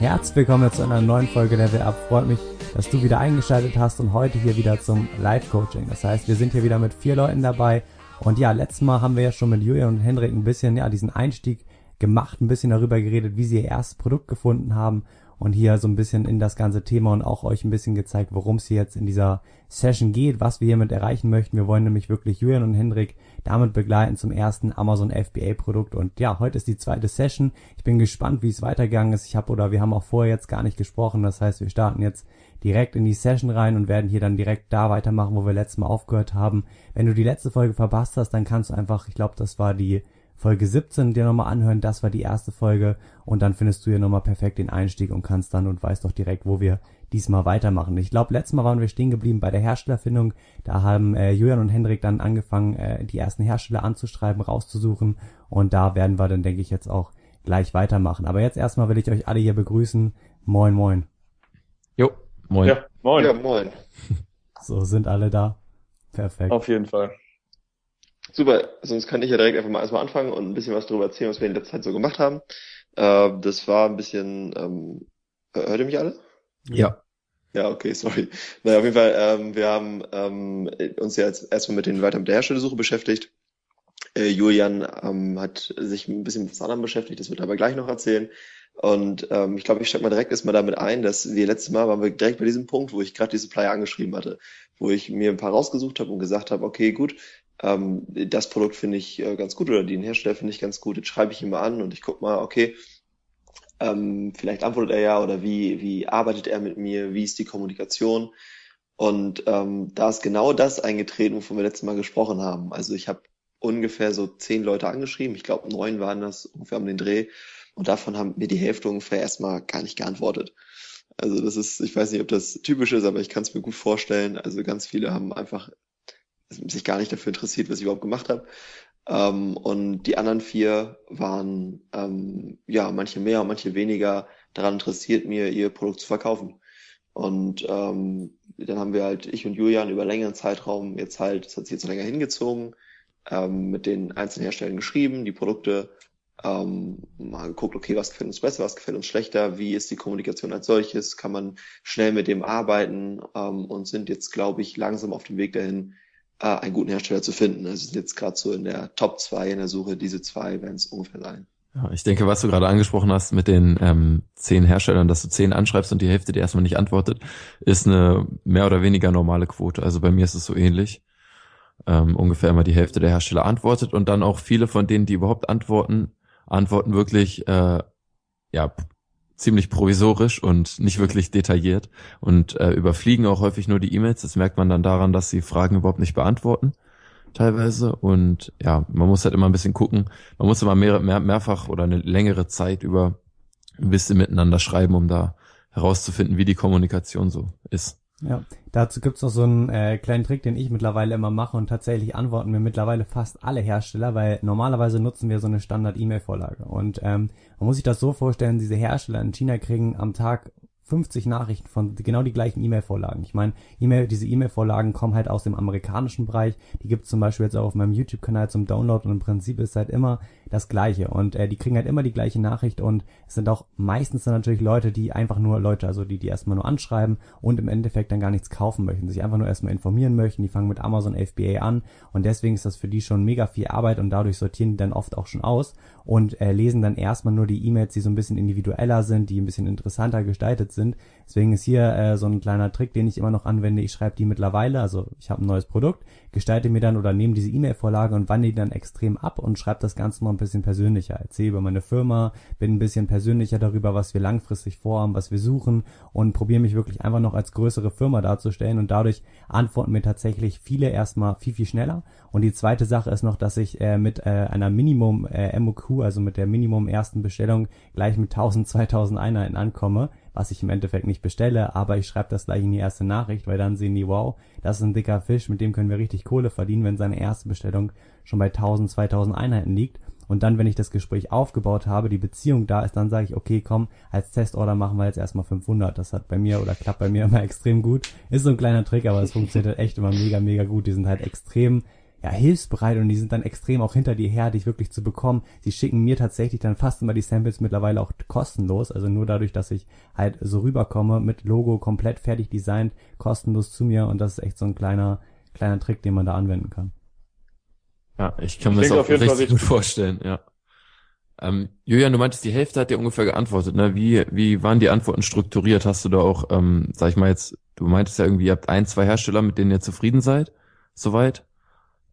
Herzlich willkommen zu einer neuen Folge Level Up. Freut mich, dass du wieder eingeschaltet hast und heute hier wieder zum Live-Coaching. Das heißt, wir sind hier wieder mit vier Leuten dabei. Und ja, letztes Mal haben wir ja schon mit Julian und Hendrik ein bisschen, ja, diesen Einstieg gemacht, ein bisschen darüber geredet, wie sie ihr erstes Produkt gefunden haben und hier so ein bisschen in das ganze Thema und auch euch ein bisschen gezeigt, worum es hier jetzt in dieser Session geht, was wir hiermit erreichen möchten. Wir wollen nämlich wirklich Julian und Hendrik damit begleiten zum ersten Amazon FBA Produkt und ja, heute ist die zweite Session. Ich bin gespannt, wie es weitergegangen ist. Ich habe oder wir haben auch vorher jetzt gar nicht gesprochen. Das heißt, wir starten jetzt direkt in die Session rein und werden hier dann direkt da weitermachen, wo wir letztes Mal aufgehört haben. Wenn du die letzte Folge verpasst hast, dann kannst du einfach, ich glaube, das war die Folge 17 dir nochmal anhören. Das war die erste Folge und dann findest du hier nochmal perfekt den Einstieg und kannst dann und weißt doch direkt, wo wir diesmal weitermachen. Ich glaube, letztes Mal waren wir stehen geblieben bei der Herstellerfindung. Da haben äh, Julian und Hendrik dann angefangen, äh, die ersten Hersteller anzuschreiben, rauszusuchen und da werden wir dann, denke ich, jetzt auch gleich weitermachen. Aber jetzt erstmal will ich euch alle hier begrüßen. Moin, moin. Jo, moin. Ja, moin. Ja, moin. So sind alle da. Perfekt. Auf jeden Fall. Super, sonst kann ich ja direkt einfach mal erstmal anfangen und ein bisschen was darüber erzählen, was wir in letzter Zeit so gemacht haben. Äh, das war ein bisschen, ähm, hört ihr mich alle? Ja. Ja, okay, sorry. Naja, auf jeden Fall, ähm, wir haben ähm, uns ja jetzt erstmal mit den weiter mit der Herstellersuche beschäftigt. Äh, Julian ähm, hat sich ein bisschen mit was anderem beschäftigt, das wird er aber gleich noch erzählen. Und ähm, ich glaube, ich steige mal direkt erstmal damit ein, dass wir letztes Mal waren wir direkt bei diesem Punkt, wo ich gerade die Supplier angeschrieben hatte, wo ich mir ein paar rausgesucht habe und gesagt habe, okay, gut, ähm, das Produkt finde ich äh, ganz gut oder den Hersteller finde ich ganz gut, jetzt schreibe ich ihn mal an und ich gucke mal, okay, ähm, vielleicht antwortet er ja oder wie, wie arbeitet er mit mir, wie ist die Kommunikation. Und ähm, da ist genau das eingetreten, wovon wir letztes Mal gesprochen haben. Also ich habe ungefähr so zehn Leute angeschrieben, ich glaube neun waren das ungefähr um den Dreh. Und davon haben mir die Hälfte ungefähr erstmal gar nicht geantwortet. Also das ist, ich weiß nicht, ob das typisch ist, aber ich kann es mir gut vorstellen. Also ganz viele haben einfach sich gar nicht dafür interessiert, was ich überhaupt gemacht habe. Ähm, und die anderen vier waren ähm, ja manche mehr manche weniger daran interessiert, mir ihr Produkt zu verkaufen. Und ähm, dann haben wir halt, ich und Julian über längeren Zeitraum jetzt halt, das hat sich jetzt länger hingezogen, ähm, mit den einzelnen Herstellern geschrieben, die Produkte ähm, mal geguckt, okay, was gefällt uns besser, was gefällt uns schlechter, wie ist die Kommunikation als solches, kann man schnell mit dem arbeiten ähm, und sind jetzt, glaube ich, langsam auf dem Weg dahin, äh, einen guten Hersteller zu finden. Also sind jetzt gerade so in der Top 2 in der Suche, diese zwei werden es ungefähr sein. Ja, ich denke, was du gerade angesprochen hast mit den ähm, zehn Herstellern, dass du zehn anschreibst und die Hälfte dir erstmal nicht antwortet, ist eine mehr oder weniger normale Quote. Also bei mir ist es so ähnlich. Ähm, ungefähr immer die Hälfte der Hersteller antwortet und dann auch viele von denen, die überhaupt antworten, antworten wirklich äh, ja ziemlich provisorisch und nicht wirklich detailliert und äh, überfliegen auch häufig nur die E-Mails. Das merkt man dann daran, dass sie Fragen überhaupt nicht beantworten teilweise und ja, man muss halt immer ein bisschen gucken. Man muss immer mehr, mehr, mehrfach oder eine längere Zeit über ein bisschen miteinander schreiben, um da herauszufinden, wie die Kommunikation so ist. Ja, dazu gibt's noch so einen äh, kleinen Trick, den ich mittlerweile immer mache und tatsächlich antworten mir mittlerweile fast alle Hersteller, weil normalerweise nutzen wir so eine Standard-E-Mail-Vorlage. Und ähm, man muss sich das so vorstellen, diese Hersteller in China kriegen am Tag 50 Nachrichten von genau die gleichen E-Mail-Vorlagen. Ich meine, E-Mail, diese E-Mail-Vorlagen kommen halt aus dem amerikanischen Bereich. Die gibt's zum Beispiel jetzt auch auf meinem YouTube-Kanal zum Download und im Prinzip ist halt immer das Gleiche. Und äh, die kriegen halt immer die gleiche Nachricht und es sind auch meistens dann natürlich Leute, die einfach nur Leute, also die, die erstmal nur anschreiben und im Endeffekt dann gar nichts kaufen möchten, sich einfach nur erstmal informieren möchten. Die fangen mit Amazon FBA an und deswegen ist das für die schon mega viel Arbeit und dadurch sortieren die dann oft auch schon aus und äh, lesen dann erstmal nur die E-Mails, die so ein bisschen individueller sind, die ein bisschen interessanter gestaltet sind. Deswegen ist hier äh, so ein kleiner Trick, den ich immer noch anwende. Ich schreibe die mittlerweile, also ich habe ein neues Produkt, gestalte mir dann oder nehme diese E-Mail-Vorlage und wandle die dann extrem ab und schreibe das Ganze mal ein bisschen persönlicher. Erzähle über meine Firma, bin ein bisschen persönlicher darüber, was wir langfristig vorhaben, was wir suchen und probiere mich wirklich einfach noch als größere Firma darzustellen und dadurch antworten mir tatsächlich viele erstmal viel, viel schneller. Und die zweite Sache ist noch, dass ich äh, mit äh, einer Minimum äh, MOQ, also mit der Minimum ersten Bestellung gleich mit 1000, 2000 Einheiten ankomme, was ich im Endeffekt nicht bestelle, aber ich schreibe das gleich in die erste Nachricht, weil dann sehen die, wow, das ist ein dicker Fisch, mit dem können wir richtig Kohle verdienen, wenn seine erste Bestellung schon bei 1000, 2000 Einheiten liegt. Und dann, wenn ich das Gespräch aufgebaut habe, die Beziehung da ist, dann sage ich, okay, komm, als Testorder machen wir jetzt erstmal 500. Das hat bei mir oder klappt bei mir immer extrem gut. Ist so ein kleiner Trick, aber es funktioniert halt echt immer mega, mega gut. Die sind halt extrem ja, hilfsbereit und die sind dann extrem auch hinter dir her, dich wirklich zu bekommen. Sie schicken mir tatsächlich dann fast immer die Samples mittlerweile auch kostenlos, also nur dadurch, dass ich halt so rüberkomme mit Logo komplett fertig designt, kostenlos zu mir und das ist echt so ein kleiner, kleiner Trick, den man da anwenden kann. Ja, ich kann mir das auch richtig gut vorstellen, ja. Ähm, Julian, du meintest, die Hälfte hat dir ungefähr geantwortet, ne? Wie, wie waren die Antworten strukturiert? Hast du da auch, ähm, sag ich mal jetzt, du meintest ja irgendwie, ihr habt ein, zwei Hersteller, mit denen ihr zufrieden seid, soweit?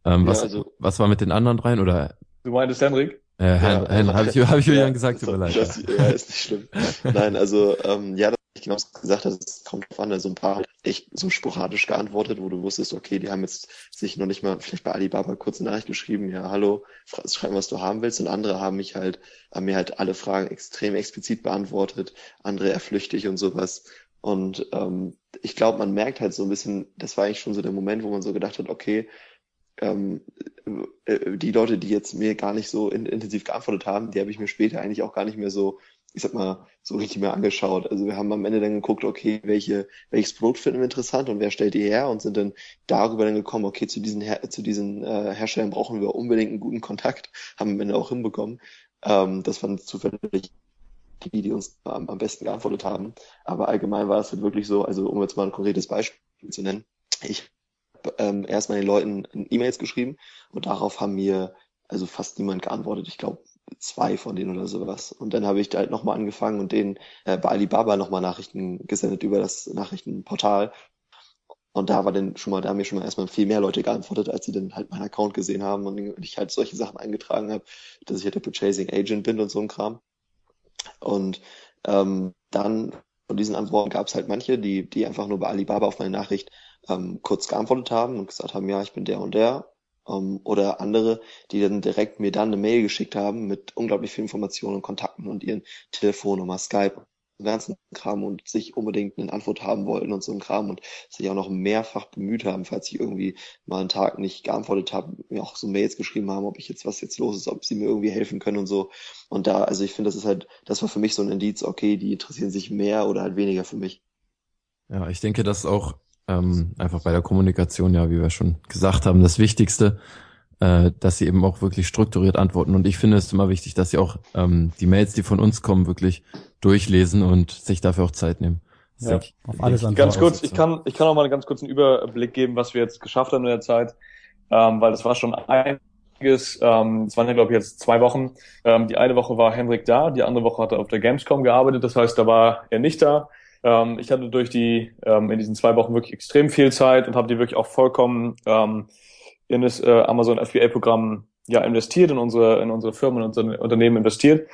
Ähm, ja, was, also, was war mit den anderen dreien, oder? Du meintest Henrik? Äh, Hen ja, Hen, habe ich, hab ich Julian ja, gesagt, tut mir leid. Das, ja, ist nicht schlimm. Nein, also, ähm, ja, ich genau gesagt hast, es kommt drauf an, also ein paar halt echt so sporadisch geantwortet, wo du wusstest, okay, die haben jetzt sich noch nicht mal vielleicht bei Alibaba kurz eine Nachricht geschrieben, ja, hallo, schreiben, was du haben willst. Und andere haben mich halt, haben mir halt alle Fragen extrem explizit beantwortet, andere eher flüchtig und sowas. Und ähm, ich glaube, man merkt halt so ein bisschen, das war eigentlich schon so der Moment, wo man so gedacht hat, okay, ähm, äh, die Leute, die jetzt mir gar nicht so in, intensiv geantwortet haben, die habe ich mir später eigentlich auch gar nicht mehr so ich sag mal, so richtig mehr angeschaut. Also wir haben am Ende dann geguckt, okay, welche, welches Produkt finden wir interessant und wer stellt die her und sind dann darüber dann gekommen, okay, zu diesen, her zu diesen äh, Herstellern brauchen wir unbedingt einen guten Kontakt, haben wir am Ende auch hinbekommen. Ähm, das waren zufällig die, die uns am, am besten geantwortet haben. Aber allgemein war es halt wirklich so, also um jetzt mal ein konkretes Beispiel zu nennen, ich habe ähm, erstmal den Leuten E-Mails geschrieben und darauf haben mir also fast niemand geantwortet. Ich glaube, zwei von denen oder sowas. Und dann habe ich da halt nochmal angefangen und denen äh, bei Alibaba nochmal Nachrichten gesendet über das Nachrichtenportal. Und da war dann schon mal, da haben mir schon mal erstmal viel mehr Leute geantwortet, als sie dann halt meinen Account gesehen haben und ich halt solche Sachen eingetragen habe, dass ich halt der Purchasing Agent bin und so ein Kram. Und ähm, dann von diesen Antworten gab es halt manche, die, die einfach nur bei Alibaba auf meine Nachricht ähm, kurz geantwortet haben und gesagt haben, ja, ich bin der und der ähm, oder andere, die dann direkt mir dann eine Mail geschickt haben mit unglaublich viel Informationen und Kontakten und ihren Telefonnummer, Skype ganzen Kram und sich unbedingt eine Antwort haben wollten und so ein Kram und sich auch noch mehrfach bemüht haben, falls ich irgendwie mal einen Tag nicht geantwortet habe, mir auch so Mails geschrieben haben, ob ich jetzt was jetzt los ist, ob sie mir irgendwie helfen können und so. Und da, also ich finde, das ist halt, das war für mich so ein Indiz, okay, die interessieren sich mehr oder halt weniger für mich. Ja, ich denke, dass auch ähm, einfach bei der Kommunikation, ja, wie wir schon gesagt haben, das Wichtigste, äh, dass sie eben auch wirklich strukturiert antworten. Und ich finde es immer wichtig, dass sie auch ähm, die Mails, die von uns kommen, wirklich durchlesen und sich dafür auch Zeit nehmen. Ja, ich, auf alles ich, Ganz kurz, ich kann, ich kann auch mal einen ganz kurzen Überblick geben, was wir jetzt geschafft haben in der Zeit, ähm, weil das war schon einiges. Ähm, es waren ja, glaube ich, jetzt zwei Wochen. Ähm, die eine Woche war Henrik da, die andere Woche hat er auf der Gamescom gearbeitet, das heißt, da war er nicht da. Ähm, ich hatte durch die ähm, in diesen zwei Wochen wirklich extrem viel Zeit und habe die wirklich auch vollkommen ähm, in das äh, Amazon FBA-Programm ja investiert, in unsere in unsere Firmen und unsere Unternehmen investiert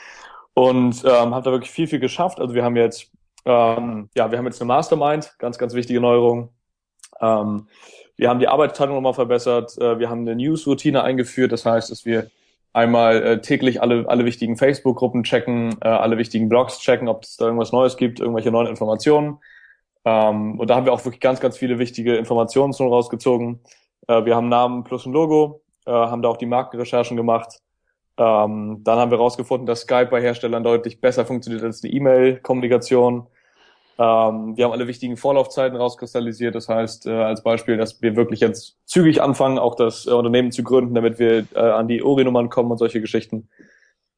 und ähm, habe da wirklich viel viel geschafft. Also wir haben jetzt ähm, ja wir haben jetzt eine Mastermind, ganz ganz wichtige Neuerung. Ähm, wir haben die Arbeitsteilung nochmal verbessert. Äh, wir haben eine News-Routine eingeführt. Das heißt, dass wir einmal äh, täglich alle, alle wichtigen Facebook-Gruppen checken, äh, alle wichtigen Blogs checken, ob es da irgendwas Neues gibt, irgendwelche neuen Informationen. Ähm, und da haben wir auch wirklich ganz, ganz viele wichtige Informationen schon rausgezogen. Äh, wir haben Namen plus ein Logo, äh, haben da auch die Markenrecherchen gemacht. Ähm, dann haben wir herausgefunden, dass Skype bei Herstellern deutlich besser funktioniert als die E-Mail-Kommunikation. Ähm, wir haben alle wichtigen Vorlaufzeiten rauskristallisiert. Das heißt, äh, als Beispiel, dass wir wirklich jetzt zügig anfangen, auch das äh, Unternehmen zu gründen, damit wir äh, an die Ori-Nummern kommen und solche Geschichten.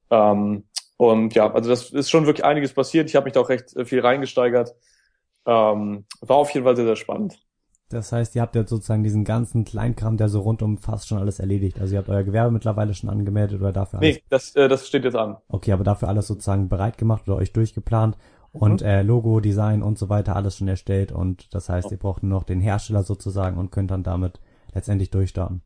Ähm, und ja, also das ist schon wirklich einiges passiert. Ich habe mich da auch recht äh, viel reingesteigert. Ähm, war auf jeden Fall sehr, sehr spannend. Das heißt, ihr habt jetzt sozusagen diesen ganzen Kleinkram, der so rundum fast schon alles erledigt. Also ihr habt euer Gewerbe mittlerweile schon angemeldet oder dafür alles? Nee, das, äh, das steht jetzt an. Okay, aber dafür alles sozusagen bereit gemacht oder euch durchgeplant und mhm. äh, Logo, Design und so weiter alles schon erstellt und das heißt, ihr braucht nur noch den Hersteller sozusagen und könnt dann damit letztendlich durchstarten.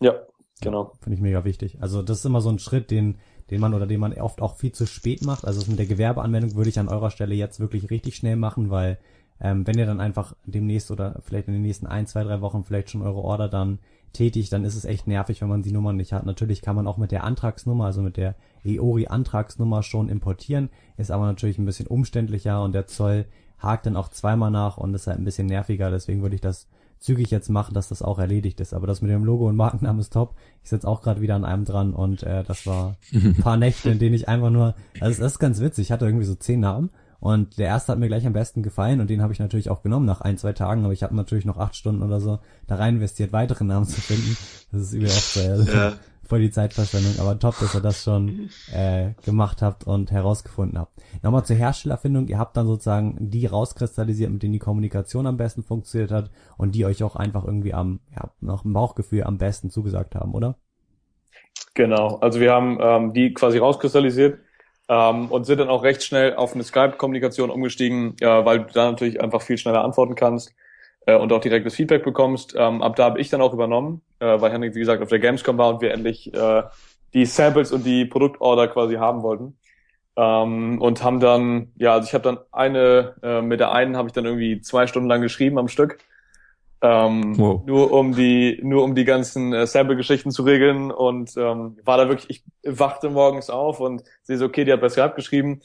Ja, genau. Ja, Finde ich mega wichtig. Also das ist immer so ein Schritt, den den man oder den man oft auch viel zu spät macht. Also das mit der Gewerbeanwendung würde ich an eurer Stelle jetzt wirklich richtig schnell machen, weil ähm, wenn ihr dann einfach demnächst oder vielleicht in den nächsten ein, zwei, drei Wochen vielleicht schon eure Order dann tätig, dann ist es echt nervig, wenn man die Nummer nicht hat. Natürlich kann man auch mit der Antragsnummer, also mit der EORI-Antragsnummer schon importieren, ist aber natürlich ein bisschen umständlicher und der Zoll hakt dann auch zweimal nach und ist halt ein bisschen nerviger, deswegen würde ich das zügig jetzt machen, dass das auch erledigt ist. Aber das mit dem Logo und Markennamen ist top. Ich sitze auch gerade wieder an einem dran und äh, das war ein paar Nächte, in denen ich einfach nur, also das ist ganz witzig, ich hatte irgendwie so zehn Namen Und der erste hat mir gleich am besten gefallen und den habe ich natürlich auch genommen nach ein, zwei Tagen, aber ich habe natürlich noch acht Stunden oder so da rein investiert, weitere Namen zu finden. Das ist übel oft so, ja. voll die Zeitverschwendung, aber top, dass ihr das schon äh, gemacht habt und herausgefunden habt. Nochmal zur Herstellerfindung, ihr habt dann sozusagen die rauskristallisiert, mit denen die Kommunikation am besten funktioniert hat und die euch auch einfach irgendwie am, ja, nach dem Bauchgefühl am besten zugesagt haben, oder? Genau, also wir haben ähm, die quasi rauskristallisiert ähm, und sind dann auch recht schnell auf eine Skype-Kommunikation umgestiegen, äh, weil du da natürlich einfach viel schneller antworten kannst äh, und auch direktes Feedback bekommst. Ähm, ab da habe ich dann auch übernommen, äh, weil Henrik, wie gesagt, auf der Gamescom war und wir endlich äh, die Samples und die Produktorder quasi haben wollten. Ähm, und haben dann, ja, also ich habe dann eine, äh, mit der einen habe ich dann irgendwie zwei Stunden lang geschrieben am Stück. Ähm, wow. Nur um die, nur um die ganzen äh, Sample-Geschichten zu regeln und ähm, war da wirklich, ich wachte morgens auf und sehe so, okay, die hat bei Skype geschrieben.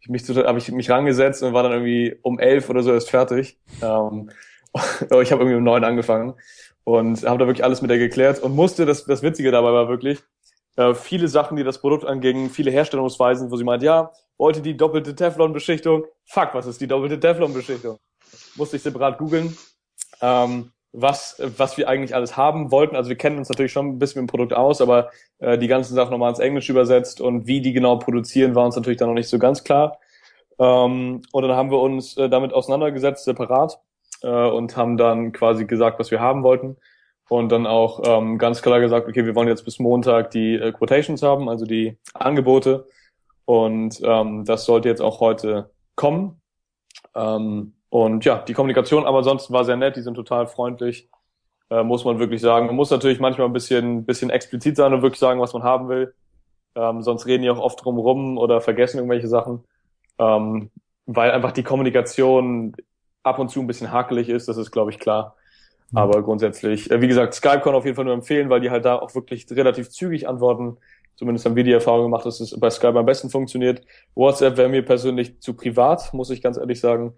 Ich mich habe ich mich rangesetzt und war dann irgendwie um elf oder so erst fertig. Ähm, ich habe irgendwie um neun angefangen und habe da wirklich alles mit ihr geklärt und musste, das, das Witzige dabei war wirklich, äh, viele Sachen, die das Produkt angingen, viele Herstellungsweisen, wo sie meint, ja, wollte die doppelte Teflon-Beschichtung. Fuck, was ist die doppelte Teflon-Beschichtung? Musste ich separat googeln, ähm, was, was wir eigentlich alles haben wollten. Also wir kennen uns natürlich schon ein bisschen mit dem Produkt aus, aber äh, die ganzen Sachen nochmal ins Englisch übersetzt und wie die genau produzieren, war uns natürlich dann noch nicht so ganz klar. Ähm, und dann haben wir uns äh, damit auseinandergesetzt, separat äh, und haben dann quasi gesagt, was wir haben wollten und dann auch ähm, ganz klar gesagt, okay, wir wollen jetzt bis Montag die äh, Quotations haben, also die Angebote und ähm, das sollte jetzt auch heute kommen. Ähm, und ja, die Kommunikation aber sonst war sehr nett, die sind total freundlich, äh, muss man wirklich sagen. Man muss natürlich manchmal ein bisschen, bisschen explizit sein und wirklich sagen, was man haben will. Ähm, sonst reden die auch oft drumrum oder vergessen irgendwelche Sachen. Ähm, weil einfach die Kommunikation ab und zu ein bisschen hakelig ist, das ist, glaube ich, klar. Mhm. Aber grundsätzlich, äh, wie gesagt, Skype kann auf jeden Fall nur empfehlen, weil die halt da auch wirklich relativ zügig antworten. Zumindest haben wir die Erfahrung gemacht, dass es bei Skype am besten funktioniert. WhatsApp wäre mir persönlich zu privat, muss ich ganz ehrlich sagen.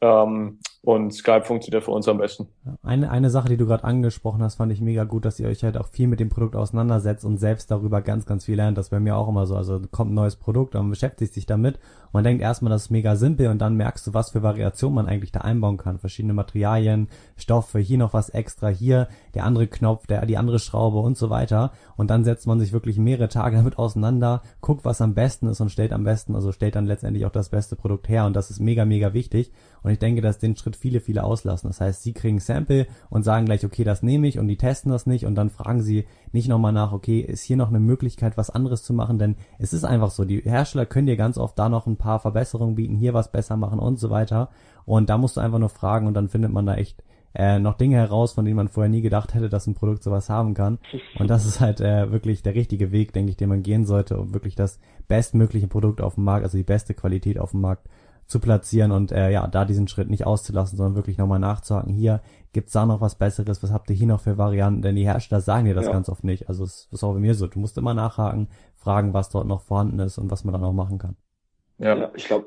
Ähm, und Skype funktioniert für uns am besten. Eine, eine Sache, die du gerade angesprochen hast, fand ich mega gut, dass ihr euch halt auch viel mit dem Produkt auseinandersetzt und selbst darüber ganz, ganz viel lernt. Das wäre mir auch immer so. Also kommt ein neues Produkt und man beschäftigt sich damit man denkt erstmal, das ist mega simpel und dann merkst du, was für Variationen man eigentlich da einbauen kann. Verschiedene Materialien, Stoffe, hier noch was extra, hier der andere Knopf, der, die andere Schraube und so weiter. Und dann setzt man sich wirklich mehrere Tage damit auseinander, guckt, was am besten ist und stellt am besten, also stellt dann letztendlich auch das beste Produkt her. Und das ist mega, mega wichtig. Und ich denke, dass den Schritt viele, viele auslassen. Das heißt, sie kriegen Sample und sagen gleich, okay, das nehme ich und die testen das nicht und dann fragen sie nicht nochmal nach, okay, ist hier noch eine Möglichkeit, was anderes zu machen, denn es ist einfach so, die Hersteller können dir ganz oft da noch ein paar Verbesserungen bieten, hier was besser machen und so weiter. Und da musst du einfach nur fragen und dann findet man da echt äh, noch Dinge heraus, von denen man vorher nie gedacht hätte, dass ein Produkt sowas haben kann. Und das ist halt äh, wirklich der richtige Weg, denke ich, den man gehen sollte, um wirklich das bestmögliche Produkt auf dem Markt, also die beste Qualität auf dem Markt zu platzieren und äh, ja, da diesen Schritt nicht auszulassen, sondern wirklich nochmal nachzuhaken, hier gibt's da noch was Besseres, was habt ihr hier noch für Varianten, denn die Hersteller sagen dir das ja. ganz oft nicht. Also es ist auch bei mir so, du musst immer nachhaken, fragen, was dort noch vorhanden ist und was man dann auch machen kann. Ja, ich glaube,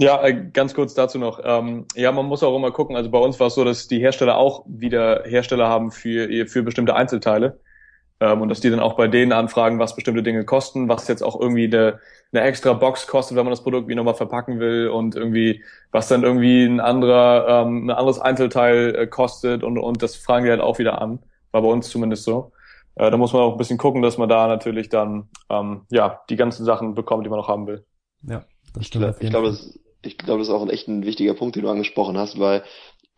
ja, äh, ganz kurz dazu noch. Ähm, ja, man muss auch immer gucken. Also bei uns war es so, dass die Hersteller auch wieder Hersteller haben für, für bestimmte Einzelteile. Ähm, und dass die dann auch bei denen anfragen, was bestimmte Dinge kosten, was jetzt auch irgendwie eine, eine extra Box kostet, wenn man das Produkt wie nochmal verpacken will und irgendwie, was dann irgendwie ein anderer, ähm, ein anderes Einzelteil äh, kostet und, und das fragen die halt auch wieder an. War bei uns zumindest so. Äh, da muss man auch ein bisschen gucken, dass man da natürlich dann ähm, ja die ganzen Sachen bekommt, die man noch haben will. Ja, das stimmt. Ich, ich glaube, das, ich glaube, das ist auch ein echt ein wichtiger Punkt, den du angesprochen hast, weil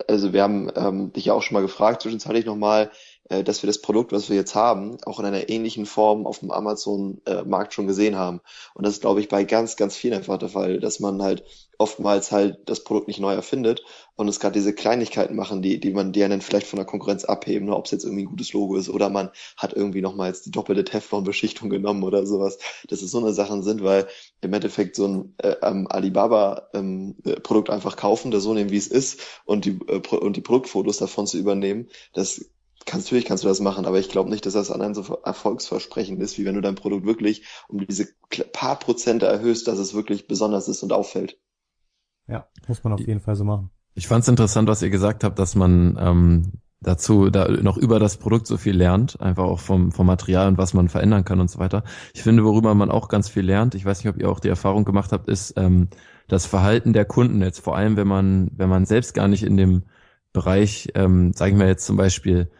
also wir haben ähm, dich ja auch schon mal gefragt, zwischenzeitlich nochmal, äh, dass wir das Produkt, was wir jetzt haben, auch in einer ähnlichen Form auf dem Amazon-Markt schon gesehen haben. Und das ist, glaube ich, bei ganz, ganz vielen einfach der Fall, dass man halt oftmals halt das Produkt nicht neu erfindet und es gerade diese Kleinigkeiten machen, die, die man, die einen vielleicht von der Konkurrenz abheben, ne? ob es jetzt irgendwie ein gutes Logo ist oder man hat irgendwie nochmal jetzt die doppelte Teflon-Beschichtung genommen oder sowas. Dass es so eine Sachen sind, weil im Endeffekt so ein äh, ähm, Alibaba-Produkt ähm, einfach kaufen, das so nehmen, wie es ist und die, äh, und die Produktfotos davon zu übernehmen, das Kannst, natürlich kannst du das machen, aber ich glaube nicht, dass das an einem so erfolgsversprechend ist, wie wenn du dein Produkt wirklich um diese paar Prozente erhöhst, dass es wirklich besonders ist und auffällt. Ja, muss man auf jeden Fall so machen. Ich fand es interessant, was ihr gesagt habt, dass man ähm, dazu da noch über das Produkt so viel lernt, einfach auch vom, vom Material und was man verändern kann und so weiter. Ich finde, worüber man auch ganz viel lernt, ich weiß nicht, ob ihr auch die Erfahrung gemacht habt, ist, ähm, das Verhalten der Kunden jetzt, vor allem wenn man, wenn man selbst gar nicht in dem Bereich, ähm, sagen wir jetzt zum Beispiel,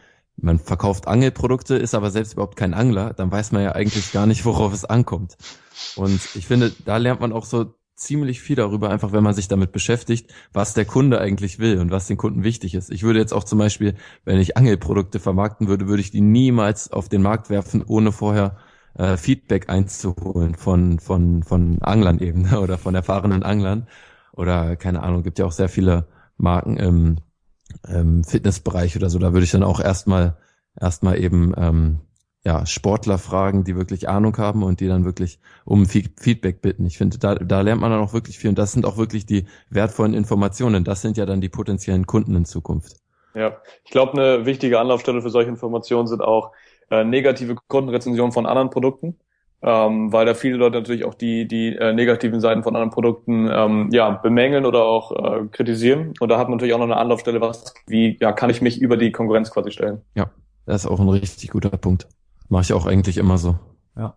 man verkauft Angelprodukte, ist aber selbst überhaupt kein Angler, dann weiß man ja eigentlich gar nicht, worauf es ankommt. Und ich finde, da lernt man auch so ziemlich viel darüber, einfach wenn man sich damit beschäftigt, was der Kunde eigentlich will und was den Kunden wichtig ist. Ich würde jetzt auch zum Beispiel, wenn ich Angelprodukte vermarkten würde, würde ich die niemals auf den Markt werfen, ohne vorher äh, Feedback einzuholen von, von, von Anglern eben oder von erfahrenen Anglern. Oder keine Ahnung, gibt ja auch sehr viele Marken im, im Fitnessbereich oder so. Da würde ich dann auch erstmal erstmal eben ähm, ja, Sportler fragen, die wirklich Ahnung haben und die dann wirklich um Feedback bitten. Ich finde, da, da lernt man dann auch wirklich viel und das sind auch wirklich die wertvollen Informationen. Das sind ja dann die potenziellen Kunden in Zukunft. Ja, ich glaube, eine wichtige Anlaufstelle für solche Informationen sind auch äh, negative Kundenrezensionen von anderen Produkten, ähm, weil da viele Leute natürlich auch die, die äh, negativen Seiten von anderen Produkten ähm, ja, bemängeln oder auch äh, kritisieren. Und da hat man natürlich auch noch eine Anlaufstelle, was, wie ja, kann ich mich über die Konkurrenz quasi stellen. Ja, das ist auch ein richtig guter Punkt. Mache ich auch eigentlich immer so. Ja.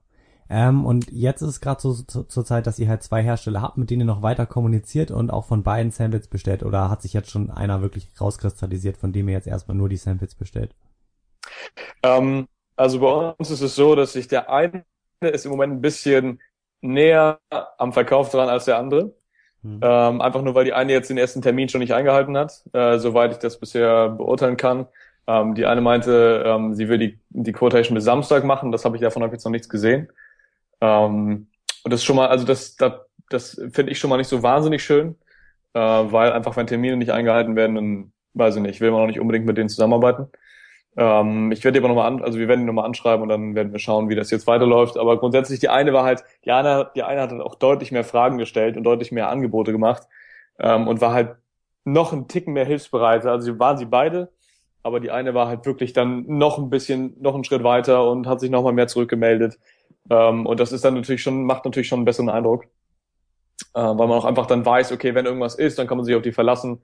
Ähm, und jetzt ist es gerade so zur zu Zeit, dass ihr halt zwei Hersteller habt, mit denen ihr noch weiter kommuniziert und auch von beiden Samples bestellt. Oder hat sich jetzt schon einer wirklich rauskristallisiert, von dem ihr jetzt erstmal nur die Samples bestellt? Ähm, also bei uns ist es so, dass sich der eine ist im Moment ein bisschen näher am Verkauf dran als der andere. Mhm. Ähm, einfach nur, weil die eine jetzt den ersten Termin schon nicht eingehalten hat, äh, soweit ich das bisher beurteilen kann. Ähm, die eine meinte, ähm, sie will die, die Quotation bis Samstag machen. Das habe ich davon hab ich jetzt noch nichts gesehen. Ähm, und das ist schon mal, also das, das, das finde ich schon mal nicht so wahnsinnig schön, äh, weil einfach wenn Termine nicht eingehalten werden, dann weiß ich nicht, will man auch nicht unbedingt mit denen zusammenarbeiten. Ähm, ich werde aber nochmal an, also wir werden die nochmal anschreiben und dann werden wir schauen, wie das jetzt weiterläuft. Aber grundsätzlich die eine war halt, die eine, die eine hat dann auch deutlich mehr Fragen gestellt und deutlich mehr Angebote gemacht ähm, und war halt noch ein Ticken mehr hilfsbereit. Also waren sie beide, aber die eine war halt wirklich dann noch ein bisschen, noch einen Schritt weiter und hat sich nochmal mehr zurückgemeldet. Ähm, und das ist dann natürlich schon, macht natürlich schon einen besseren Eindruck. Äh, weil man auch einfach dann weiß, okay, wenn irgendwas ist, dann kann man sich auf die verlassen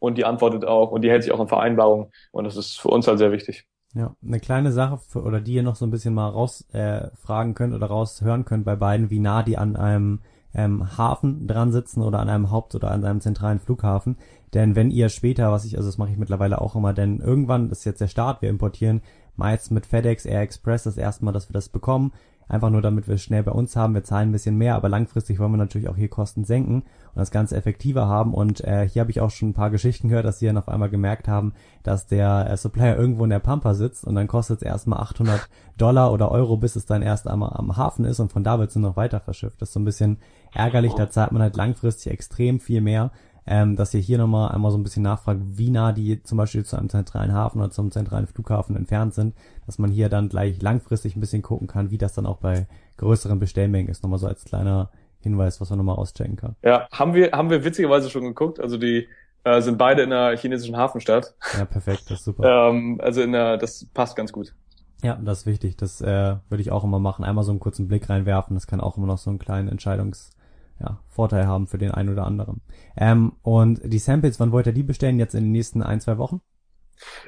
und die antwortet auch und die hält sich auch an Vereinbarungen und das ist für uns halt sehr wichtig. Ja, eine kleine Sache für, oder die ihr noch so ein bisschen mal rausfragen äh, fragen könnt oder raushören könnt bei beiden, wie nah die an einem ähm, Hafen dran sitzen oder an einem Haupt- oder an einem zentralen Flughafen. Denn wenn ihr später, was ich, also das mache ich mittlerweile auch immer, denn irgendwann ist jetzt der Start, wir importieren meist mit FedEx, Air Express das erste Mal, dass wir das bekommen. Einfach nur, damit wir es schnell bei uns haben. Wir zahlen ein bisschen mehr, aber langfristig wollen wir natürlich auch hier Kosten senken und das Ganze effektiver haben. Und äh, hier habe ich auch schon ein paar Geschichten gehört, dass sie dann auf einmal gemerkt haben, dass der äh, Supplier irgendwo in der Pampa sitzt und dann kostet es erstmal 800 Dollar oder Euro, bis es dann erst einmal am Hafen ist und von da wird es nur noch weiter verschifft. Das ist so ein bisschen ärgerlich, da zahlt man halt langfristig extrem viel mehr ähm, dass ihr hier nochmal einmal so ein bisschen nachfragt, wie nah die zum Beispiel zu einem zentralen Hafen oder zum zentralen Flughafen entfernt sind, dass man hier dann gleich langfristig ein bisschen gucken kann, wie das dann auch bei größeren Bestellmengen ist. Nochmal so als kleiner Hinweis, was man nochmal auschecken kann. Ja, haben wir, haben wir witzigerweise schon geguckt. Also die äh, sind beide in einer chinesischen Hafenstadt. Ja, perfekt, das ist super. ähm, also in der, das passt ganz gut. Ja, das ist wichtig. Das äh, würde ich auch immer machen. Einmal so einen kurzen Blick reinwerfen. Das kann auch immer noch so einen kleinen Entscheidungs- ja, Vorteil haben für den einen oder anderen. Ähm, und die Samples, wann wollt ihr die bestellen? Jetzt in den nächsten ein, zwei Wochen?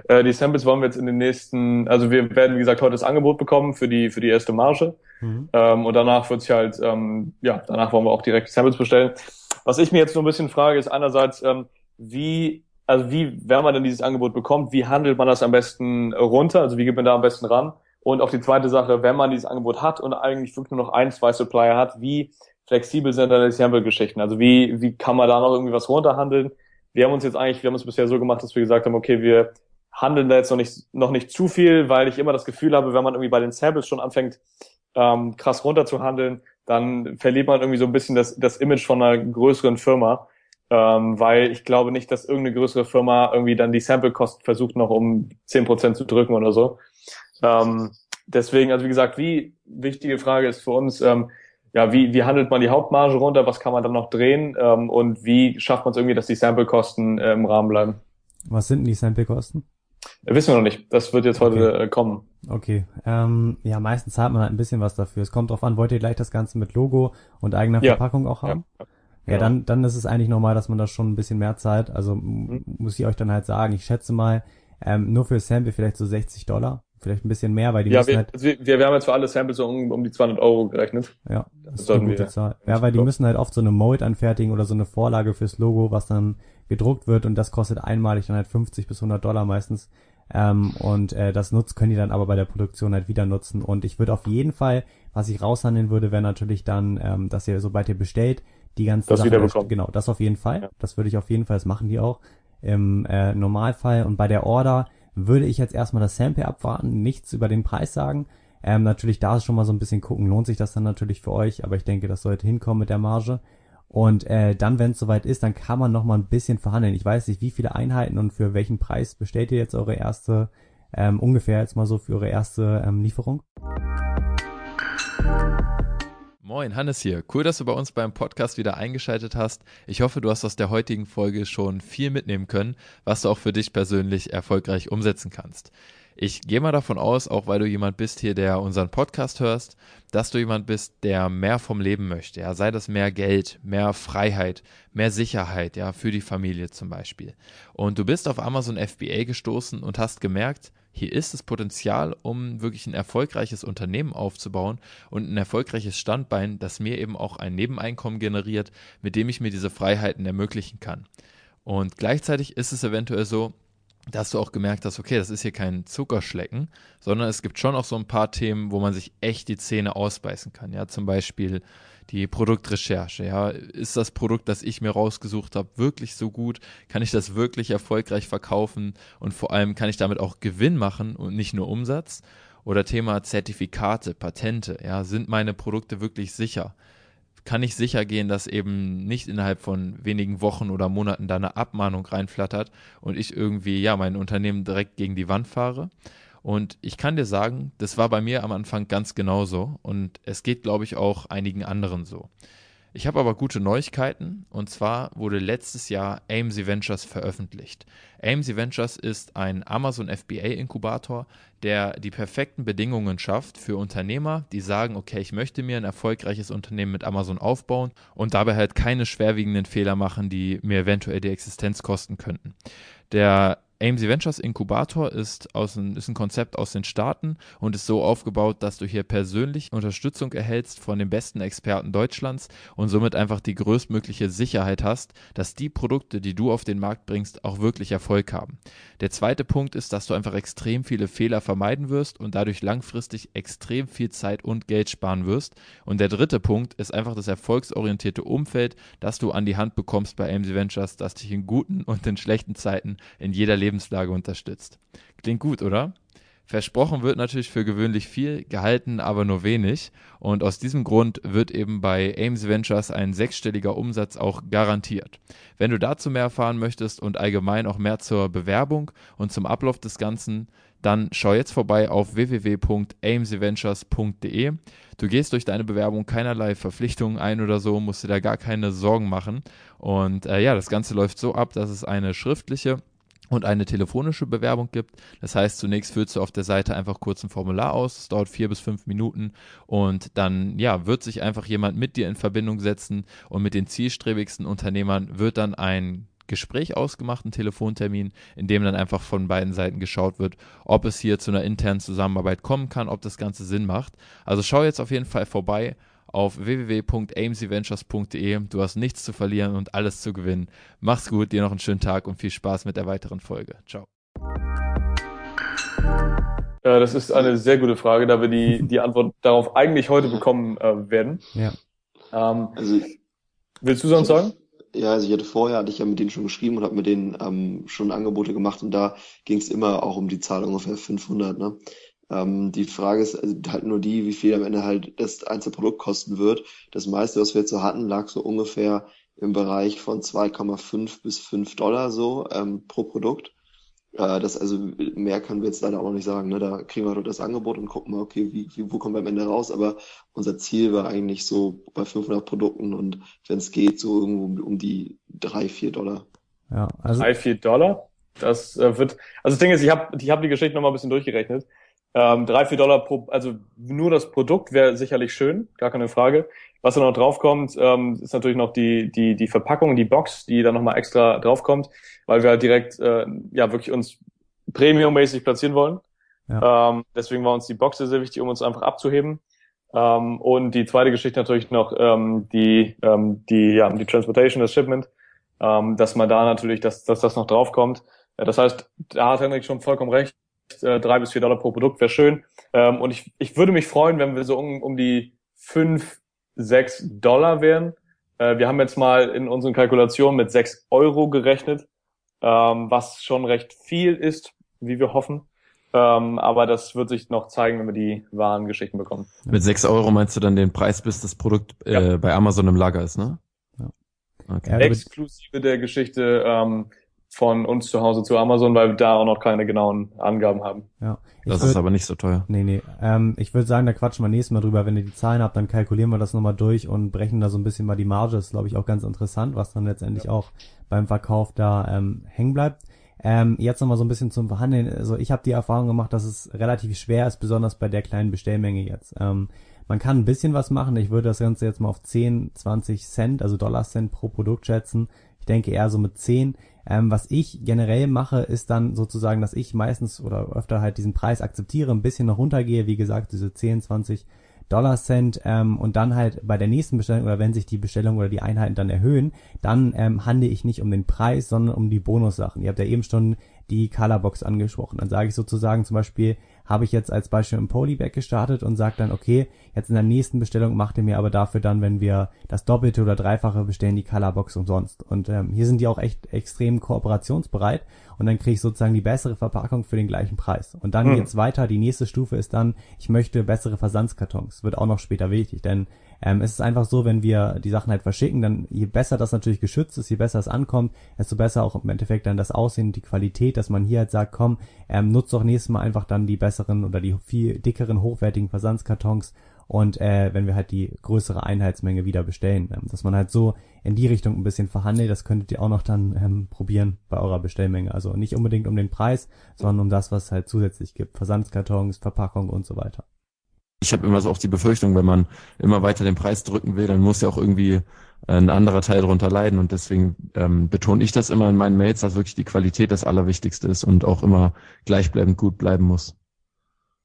Äh, die Samples wollen wir jetzt in den nächsten, also wir werden, wie gesagt, heute das Angebot bekommen für die, für die erste Marge. Mhm. Ähm, und danach wird sich halt, ähm, ja, danach wollen wir auch direkt Samples bestellen. Was ich mir jetzt nur ein bisschen frage, ist einerseits, ähm, wie, also wie, wenn man denn dieses Angebot bekommt, wie handelt man das am besten runter? Also wie geht man da am besten ran? Und auf die zweite Sache, wenn man dieses Angebot hat und eigentlich wirklich nur noch ein, zwei Supplier hat, wie flexibel sind die Sample-Geschichten? Also wie, wie kann man da noch irgendwie was runterhandeln? Wir haben uns jetzt eigentlich, wir haben es bisher so gemacht, dass wir gesagt haben, okay, wir handeln da jetzt noch nicht, noch nicht zu viel, weil ich immer das Gefühl habe, wenn man irgendwie bei den Samples schon anfängt, ähm, krass runterzuhandeln, dann verliert man irgendwie so ein bisschen das, das Image von einer größeren Firma. Ähm, weil ich glaube nicht, dass irgendeine größere Firma irgendwie dann die Sample-Kosten versucht noch um zehn Prozent zu drücken oder so. Ähm, deswegen, also wie gesagt, wie wichtige Frage ist für uns, ähm, ja, wie, wie handelt man die Hauptmarge runter, was kann man dann noch drehen ähm, und wie schafft man es irgendwie, dass die Sample-Kosten äh, im Rahmen bleiben? Was sind denn die Sample-Kosten? Äh, wissen wir noch nicht. Das wird jetzt heute okay. äh, kommen. Okay. Ähm, ja, meistens zahlt man halt ein bisschen was dafür. Es kommt drauf an, wollt ihr gleich das Ganze mit Logo und eigener ja. Verpackung auch haben? Ja. Ja, dann, dann ist es eigentlich normal, dass man das schon ein bisschen mehr zahlt. Also mhm. muss ich euch dann halt sagen, ich schätze mal, ähm, nur für Sample vielleicht so 60 Dollar vielleicht ein bisschen mehr, weil die ja, müssen wir, halt. Also wir, wir haben jetzt für alle Samples so um, um die 200 Euro gerechnet. Ja, das, das ist eine gute Zahl. Ja, weil die müssen halt oft so eine Mold anfertigen oder so eine Vorlage fürs Logo, was dann gedruckt wird und das kostet einmalig dann halt 50 bis 100 Dollar meistens. Ähm, und äh, das nutzt können die dann aber bei der Produktion halt wieder nutzen. Und ich würde auf jeden Fall, was ich raushandeln würde, wäre natürlich dann, ähm, dass ihr sobald ihr bestellt, die ganzen das Sachen, wieder bekommen. genau, das auf jeden Fall. Ja. Das würde ich auf jeden Fall, das machen die auch im äh, Normalfall. Und bei der Order würde ich jetzt erstmal das Sample abwarten, nichts über den Preis sagen. Ähm, natürlich da schon mal so ein bisschen gucken, lohnt sich das dann natürlich für euch, aber ich denke, das sollte hinkommen mit der Marge. Und äh, dann, wenn es soweit ist, dann kann man noch mal ein bisschen verhandeln. Ich weiß nicht, wie viele Einheiten und für welchen Preis bestellt ihr jetzt eure erste, ähm, ungefähr jetzt mal so für eure erste ähm, Lieferung? Moin, Hannes hier. Cool, dass du bei uns beim Podcast wieder eingeschaltet hast. Ich hoffe, du hast aus der heutigen Folge schon viel mitnehmen können, was du auch für dich persönlich erfolgreich umsetzen kannst. Ich gehe mal davon aus, auch weil du jemand bist hier, der unseren Podcast hörst, dass du jemand bist, der mehr vom Leben möchte. Ja, sei das mehr Geld, mehr Freiheit, mehr Sicherheit, ja, für die Familie zum Beispiel. Und du bist auf Amazon FBA gestoßen und hast gemerkt, hier ist das Potenzial, um wirklich ein erfolgreiches Unternehmen aufzubauen und ein erfolgreiches Standbein, das mir eben auch ein Nebeneinkommen generiert, mit dem ich mir diese Freiheiten ermöglichen kann. Und gleichzeitig ist es eventuell so, dass du auch gemerkt hast, okay, das ist hier kein Zuckerschlecken, sondern es gibt schon auch so ein paar Themen, wo man sich echt die Zähne ausbeißen kann. Ja, zum Beispiel die Produktrecherche. Ja, ist das Produkt, das ich mir rausgesucht habe, wirklich so gut? Kann ich das wirklich erfolgreich verkaufen? Und vor allem kann ich damit auch Gewinn machen und nicht nur Umsatz? Oder Thema Zertifikate, Patente. Ja, sind meine Produkte wirklich sicher? kann ich sicher gehen, dass eben nicht innerhalb von wenigen Wochen oder Monaten da eine Abmahnung reinflattert und ich irgendwie, ja, mein Unternehmen direkt gegen die Wand fahre. Und ich kann dir sagen, das war bei mir am Anfang ganz genauso und es geht, glaube ich, auch einigen anderen so. Ich habe aber gute Neuigkeiten und zwar wurde letztes Jahr AMC Ventures veröffentlicht. AMC Ventures ist ein Amazon FBA Inkubator, der die perfekten Bedingungen schafft für Unternehmer, die sagen, okay, ich möchte mir ein erfolgreiches Unternehmen mit Amazon aufbauen und dabei halt keine schwerwiegenden Fehler machen, die mir eventuell die Existenz kosten könnten. Der AMC Ventures Inkubator ist, aus ein, ist ein Konzept aus den Staaten und ist so aufgebaut, dass du hier persönlich Unterstützung erhältst von den besten Experten Deutschlands und somit einfach die größtmögliche Sicherheit hast, dass die Produkte, die du auf den Markt bringst, auch wirklich Erfolg haben. Der zweite Punkt ist, dass du einfach extrem viele Fehler vermeiden wirst und dadurch langfristig extrem viel Zeit und Geld sparen wirst. Und der dritte Punkt ist einfach das erfolgsorientierte Umfeld, das du an die Hand bekommst bei AMC Ventures, das dich in guten und in schlechten Zeiten in jeder Lebensweise Lebenslage unterstützt. Klingt gut, oder? Versprochen wird natürlich für gewöhnlich viel, gehalten aber nur wenig. Und aus diesem Grund wird eben bei Ames Ventures ein sechsstelliger Umsatz auch garantiert. Wenn du dazu mehr erfahren möchtest und allgemein auch mehr zur Bewerbung und zum Ablauf des Ganzen, dann schau jetzt vorbei auf www.amesventures.de. Du gehst durch deine Bewerbung keinerlei Verpflichtungen ein oder so, musst dir da gar keine Sorgen machen. Und äh, ja, das Ganze läuft so ab, dass es eine schriftliche und eine telefonische Bewerbung gibt. Das heißt, zunächst füllst du auf der Seite einfach kurz ein Formular aus. Es dauert vier bis fünf Minuten und dann, ja, wird sich einfach jemand mit dir in Verbindung setzen und mit den zielstrebigsten Unternehmern wird dann ein Gespräch ausgemacht, ein Telefontermin, in dem dann einfach von beiden Seiten geschaut wird, ob es hier zu einer internen Zusammenarbeit kommen kann, ob das Ganze Sinn macht. Also schau jetzt auf jeden Fall vorbei auf www.amcventures.de. Du hast nichts zu verlieren und alles zu gewinnen. Mach's gut, dir noch einen schönen Tag und viel Spaß mit der weiteren Folge. Ciao. Ja, das ist eine sehr gute Frage, da wir die, die Antwort darauf eigentlich heute bekommen äh, werden. Ja. Ähm, also, willst du sonst sagen? Ja, also ich hatte vorher, hatte ich ja mit denen schon geschrieben und habe mit denen ähm, schon Angebote gemacht und da ging es immer auch um die Zahl ungefähr 500. Ne? Ähm, die Frage ist also halt nur die, wie viel am Ende halt das einzelne Produkt kosten wird. Das meiste, was wir jetzt so hatten, lag so ungefähr im Bereich von 2,5 bis 5 Dollar so ähm, pro Produkt. Äh, das also mehr können wir jetzt leider auch noch nicht sagen. Ne? Da kriegen wir das Angebot und gucken mal, okay, wie, wie, wo kommen wir am Ende raus. Aber unser Ziel war eigentlich so bei 500 Produkten und wenn es geht, so irgendwo um, um die 3, 4 Dollar. Ja, also 3, 4 Dollar? Das äh, wird, also das Ding ist, ich habe ich hab die Geschichte noch mal ein bisschen durchgerechnet. Ähm, drei, vier Dollar pro, also nur das Produkt wäre sicherlich schön, gar keine Frage. Was da noch draufkommt, ähm, ist natürlich noch die, die, die Verpackung, die Box, die da nochmal extra draufkommt, weil wir halt direkt, äh, ja, wirklich uns premiummäßig platzieren wollen. Ja. Ähm, deswegen war uns die Box sehr, sehr wichtig, um uns einfach abzuheben. Ähm, und die zweite Geschichte natürlich noch ähm, die, ähm, die, ja, die Transportation, das Shipment, ähm, dass man da natürlich, dass, dass das noch draufkommt. Das heißt, da hat Henrik schon vollkommen recht. Äh, drei bis vier Dollar pro Produkt wäre schön. Ähm, und ich, ich würde mich freuen, wenn wir so um, um die fünf, sechs Dollar wären. Äh, wir haben jetzt mal in unseren Kalkulationen mit sechs Euro gerechnet, ähm, was schon recht viel ist, wie wir hoffen. Ähm, aber das wird sich noch zeigen, wenn wir die wahren Geschichten bekommen. Mit sechs Euro meinst du dann den Preis, bis das Produkt äh, ja. bei Amazon im Lager ist, ne? Ja. Okay. Exklusive der Geschichte ähm, von uns zu Hause zu Amazon, weil wir da auch noch keine genauen Angaben haben. Ja. das würd, ist aber nicht so teuer. Nee, nee. Ähm, ich würde sagen, da quatschen wir nächstes Mal drüber. Wenn ihr die Zahlen habt, dann kalkulieren wir das nochmal durch und brechen da so ein bisschen mal die Marge. Das ist, glaube ich, auch ganz interessant, was dann letztendlich ja. auch beim Verkauf da ähm, hängen bleibt. Ähm, jetzt nochmal so ein bisschen zum Verhandeln. Also ich habe die Erfahrung gemacht, dass es relativ schwer ist, besonders bei der kleinen Bestellmenge jetzt. Ähm, man kann ein bisschen was machen. Ich würde das Ganze jetzt mal auf 10, 20 Cent, also Dollar Cent pro Produkt schätzen. Ich denke eher so mit 10. Ähm, was ich generell mache, ist dann sozusagen, dass ich meistens oder öfter halt diesen Preis akzeptiere, ein bisschen noch runtergehe. Wie gesagt, diese 10, 20 Dollar Cent ähm, und dann halt bei der nächsten Bestellung oder wenn sich die Bestellung oder die Einheiten dann erhöhen, dann ähm, handle ich nicht um den Preis, sondern um die Bonussachen. Ihr habt ja eben schon die Colorbox angesprochen. Dann sage ich sozusagen zum Beispiel, habe ich jetzt als Beispiel im Polybag gestartet und sage dann, okay, jetzt in der nächsten Bestellung macht ihr mir aber dafür dann, wenn wir das Doppelte oder Dreifache bestellen, die Colorbox umsonst. Und ähm, hier sind die auch echt extrem kooperationsbereit und dann kriege ich sozusagen die bessere Verpackung für den gleichen Preis. Und dann mhm. geht's weiter. Die nächste Stufe ist dann, ich möchte bessere Versandskartons. Wird auch noch später wichtig, denn ähm, es ist einfach so, wenn wir die Sachen halt verschicken, dann je besser das natürlich geschützt ist, je besser es ankommt, desto besser auch im Endeffekt dann das Aussehen, die Qualität, dass man hier halt sagt, komm, ähm, nutzt doch nächstes Mal einfach dann die besseren oder die viel dickeren, hochwertigen Versandskartons und äh, wenn wir halt die größere Einheitsmenge wieder bestellen, ähm, dass man halt so in die Richtung ein bisschen verhandelt, das könntet ihr auch noch dann ähm, probieren bei eurer Bestellmenge. Also nicht unbedingt um den Preis, sondern um das, was es halt zusätzlich gibt, Versandskartons, Verpackung und so weiter ich habe immer so auch die Befürchtung, wenn man immer weiter den Preis drücken will, dann muss ja auch irgendwie ein anderer Teil darunter leiden und deswegen ähm, betone ich das immer in meinen Mails, dass wirklich die Qualität das Allerwichtigste ist und auch immer gleichbleibend gut bleiben muss.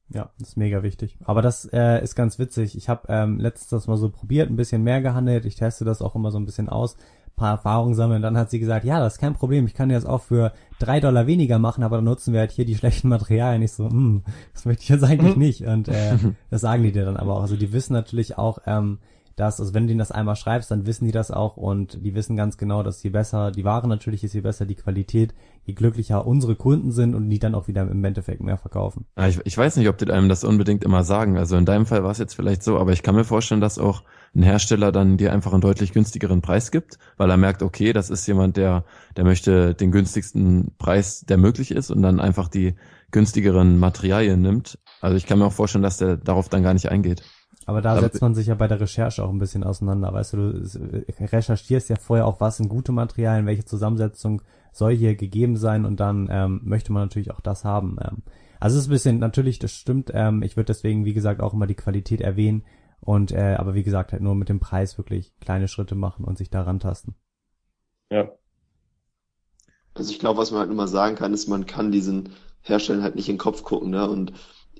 Ja, das ist mega wichtig. Aber das äh, ist ganz witzig. Ich habe ähm, letztes Mal so probiert, ein bisschen mehr gehandelt. Ich teste das auch immer so ein bisschen aus paar Erfahrungen sammeln. Dann hat sie gesagt, ja, das ist kein Problem, ich kann dir das auch für drei Dollar weniger machen, aber dann nutzen wir halt hier die schlechten Materialien. Ich so, hm, das möchte ich jetzt eigentlich mhm. nicht. Und äh, das sagen die dir dann aber auch. Also die wissen natürlich auch, ähm, dass, also wenn du ihnen das einmal schreibst, dann wissen die das auch und die wissen ganz genau, dass je besser die Ware natürlich ist, je besser die Qualität, je glücklicher unsere Kunden sind und die dann auch wieder im Endeffekt mehr verkaufen. Ich, ich weiß nicht, ob die einem das unbedingt immer sagen. Also in deinem Fall war es jetzt vielleicht so, aber ich kann mir vorstellen, dass auch ein Hersteller dann dir einfach einen deutlich günstigeren Preis gibt, weil er merkt, okay, das ist jemand, der, der möchte den günstigsten Preis, der möglich ist und dann einfach die günstigeren Materialien nimmt. Also ich kann mir auch vorstellen, dass der darauf dann gar nicht eingeht. Aber da setzt man sich ja bei der Recherche auch ein bisschen auseinander. Weißt du, du recherchierst ja vorher auch, was sind gute Materialien, welche Zusammensetzung soll hier gegeben sein und dann ähm, möchte man natürlich auch das haben. Ähm, also es ist ein bisschen, natürlich, das stimmt. Ähm, ich würde deswegen, wie gesagt, auch immer die Qualität erwähnen. Und äh, aber wie gesagt, halt nur mit dem Preis wirklich kleine Schritte machen und sich daran tasten. Ja. Also ich glaube, was man halt nur mal sagen kann, ist, man kann diesen Herstellern halt nicht in den Kopf gucken, ne? Und